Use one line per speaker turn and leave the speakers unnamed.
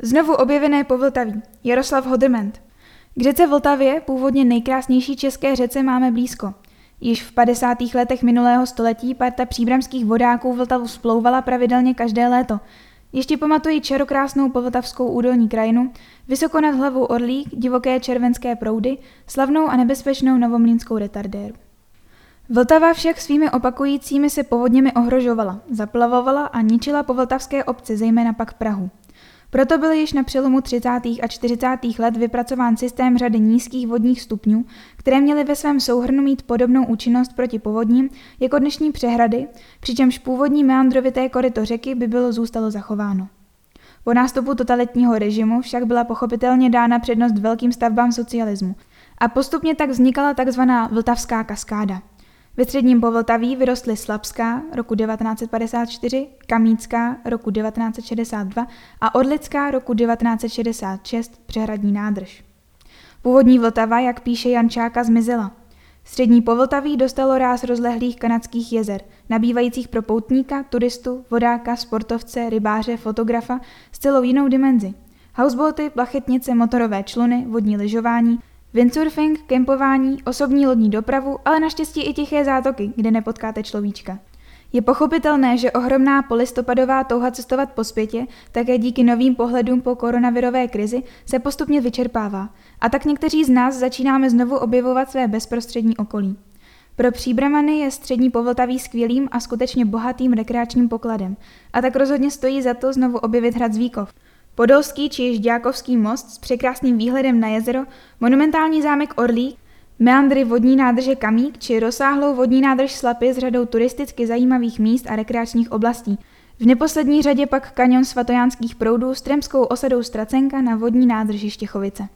Znovu objevené po Vltaví. Jaroslav Hodrment. K řece Vltavě, původně nejkrásnější české řece, máme blízko. Již v 50. letech minulého století parta příbramských vodáků Vltavu splouvala pravidelně každé léto. Ještě pamatuji čarokrásnou povltavskou údolní krajinu, vysoko nad hlavou Orlík, divoké červenské proudy, slavnou a nebezpečnou novomlínskou retardéru. Vltava však svými opakujícími se povodněmi ohrožovala, zaplavovala a ničila povltavské obce, zejména pak Prahu. Proto byl již na přelomu 30. a 40. let vypracován systém řady nízkých vodních stupňů, které měly ve svém souhrnu mít podobnou účinnost proti povodním jako dnešní přehrady, přičemž původní meandrovité koryto řeky by bylo zůstalo zachováno. Po nástupu totalitního režimu však byla pochopitelně dána přednost velkým stavbám socialismu a postupně tak vznikala tzv. Vltavská kaskáda – ve středním Povltaví vyrostly Slabská roku 1954, Kamícká roku 1962 a Orlická roku 1966 přehradní nádrž. Původní Vltava, jak píše Jančáka, zmizela. Střední Povltaví dostalo ráz rozlehlých kanadských jezer, nabývajících pro poutníka, turistu, vodáka, sportovce, rybáře, fotografa s celou jinou dimenzi. Houseboaty, plachetnice, motorové čluny, vodní lyžování – Windsurfing, kempování, osobní lodní dopravu, ale naštěstí i tiché zátoky, kde nepotkáte človíčka. Je pochopitelné, že ohromná polistopadová touha cestovat po světě, také díky novým pohledům po koronavirové krizi, se postupně vyčerpává. A tak někteří z nás začínáme znovu objevovat své bezprostřední okolí. Pro příbramany je střední povltaví skvělým a skutečně bohatým rekreačním pokladem. A tak rozhodně stojí za to znovu objevit hrad Zvíkov. Podolský či Žďákovský most s překrásným výhledem na jezero, monumentální zámek Orlík, meandry vodní nádrže Kamík či rozsáhlou vodní nádrž Slapy s řadou turisticky zajímavých míst a rekreačních oblastí. V neposlední řadě pak kanion svatojánských proudů s tremskou osadou Stracenka na vodní nádrži Štěchovice.